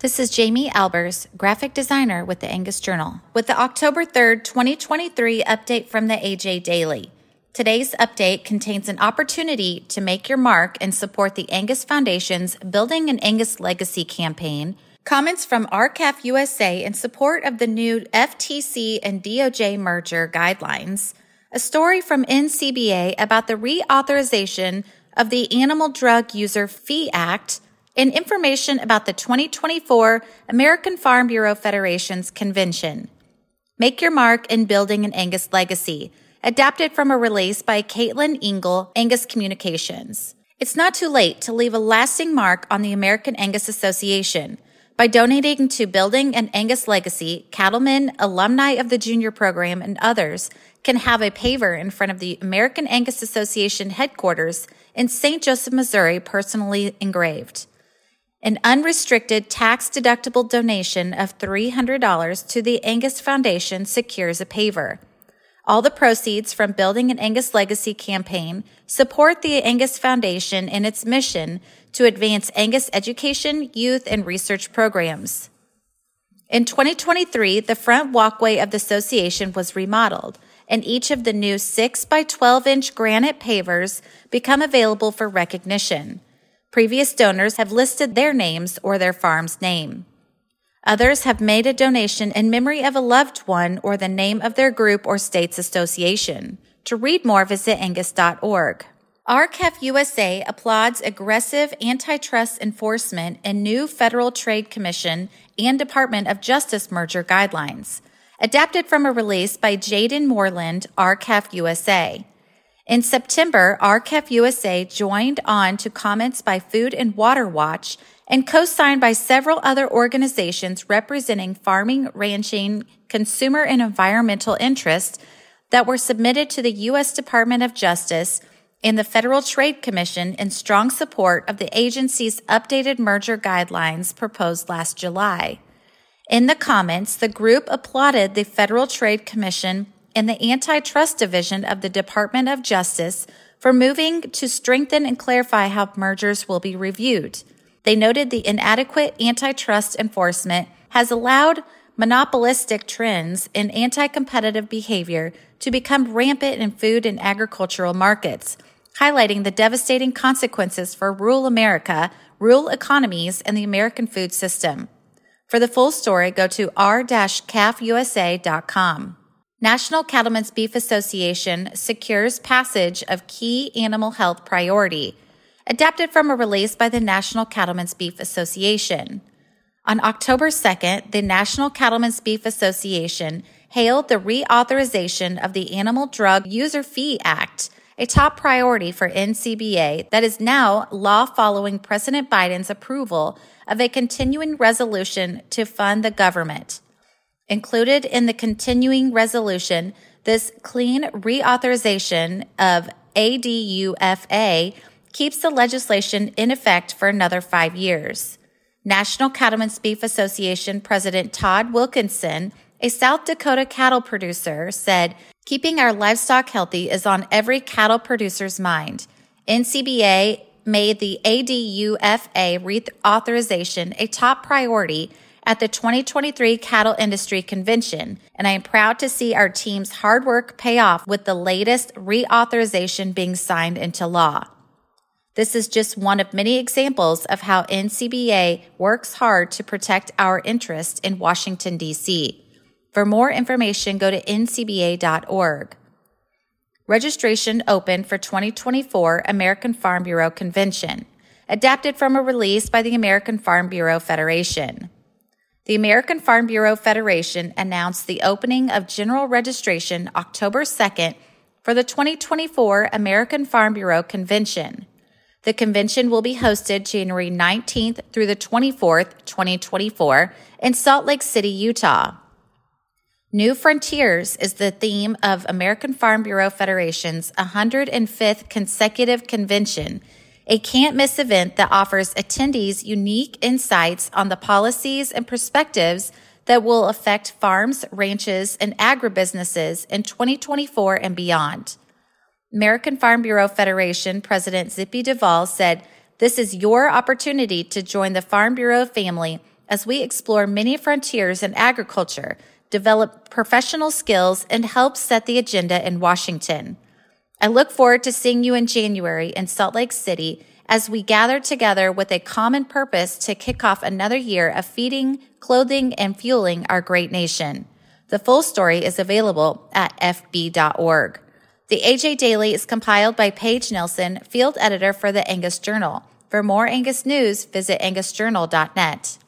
This is Jamie Albers, graphic designer with the Angus Journal, with the October 3rd, 2023 update from the AJ Daily. Today's update contains an opportunity to make your mark and support the Angus Foundation's Building an Angus Legacy campaign, comments from R-CALF USA in support of the new FTC and DOJ merger guidelines, a story from NCBA about the reauthorization of the Animal Drug User Fee Act, and information about the 2024 American Farm Bureau Federation's convention. Make Your Mark in Building an Angus Legacy, adapted from a release by Katelyn Engel, Angus Communications. It's not too late to leave a lasting mark on the American Angus Association. By donating to Building an Angus Legacy, cattlemen, alumni of the junior program, and others can have a paver in front of the American Angus Association headquarters in St. Joseph, Missouri, personally engraved. An unrestricted tax deductible donation of $300 to the Angus Foundation secures a paver. All the proceeds from Building an Angus Legacy campaign support the Angus Foundation in its mission to advance Angus education, youth, and research programs. In 2023, the front walkway of the association was remodeled, and each of the new 6 by 12 inch granite pavers become available for recognition. Previous donors have listed their names or their farm's name. Others have made a donation in memory of a loved one or the name of their group or state's association. To read more, visit angus.org. R-CALF USA applauds aggressive antitrust enforcement and new Federal Trade Commission and Department of Justice merger guidelines. Adapted from a release by Jaiden Moreland, R-CALF USA. In September, R-CALF USA joined on to comments by Food and Water Watch and co-signed by several other organizations representing farming, ranching, consumer, and environmental interests that were submitted to the U.S. Department of Justice and the Federal Trade Commission in strong support of the agency's updated merger guidelines proposed last July. In the comments, the group applauded the Federal Trade Commission and the Antitrust Division of the Department of Justice for moving to strengthen and clarify how mergers will be reviewed. They noted the inadequate antitrust enforcement has allowed monopolistic trends and anti competitive behavior to become rampant in food and agricultural markets, highlighting the devastating consequences for rural America, rural economies, and the American food system. For the full story, go to r-calfusa.com. National Cattlemen's Beef Association secures passage of key animal health priority, adapted from a release by the National Cattlemen's Beef Association. On October 2nd, the National Cattlemen's Beef Association hailed the reauthorization of the Animal Drug User Fee Act, a top priority for NCBA that is now law following President Biden's approval of a continuing resolution to fund the government. Included in the continuing resolution, this clean reauthorization of ADUFA keeps the legislation in effect for another five years. National Cattlemen's Beef Association President Todd Wilkinson, a South Dakota cattle producer, said, Keeping our livestock healthy is on every cattle producer's mind. NCBA made the ADUFA reauthorization a top priority at the 2023 Cattle Industry Convention, and I am proud to see our team's hard work pay off with the latest reauthorization being signed into law. This is just one of many examples of how NCBA works hard to protect our interests in Washington, D.C. For more information, go to ncba.org. Registration open for 2024 American Farm Bureau Convention, adapted from a release by the American Farm Bureau Federation. The American Farm Bureau Federation announced the opening of general registration October 2nd for the 2024 American Farm Bureau Convention. The convention will be hosted January 19th through the 24th, 2024 in Salt Lake City, Utah. New Frontiers is the theme of American Farm Bureau Federation's 105th consecutive convention a can't miss event that offers attendees unique insights on the policies and perspectives that will affect farms, ranches, and agribusinesses in 2024 and beyond. American Farm Bureau Federation President Zippy Duvall said, This is your opportunity to join the Farm Bureau family as we explore many frontiers in agriculture, develop professional skills, and help set the agenda in Washington. I look forward to seeing you in January in Salt Lake City as we gather together with a common purpose to kick off another year of feeding, clothing, and fueling our great nation. The full story is available at fb.org. The AJ Daily is compiled by Paige Nelson, field editor for the Angus Journal. For more Angus news, visit angusjournal.net.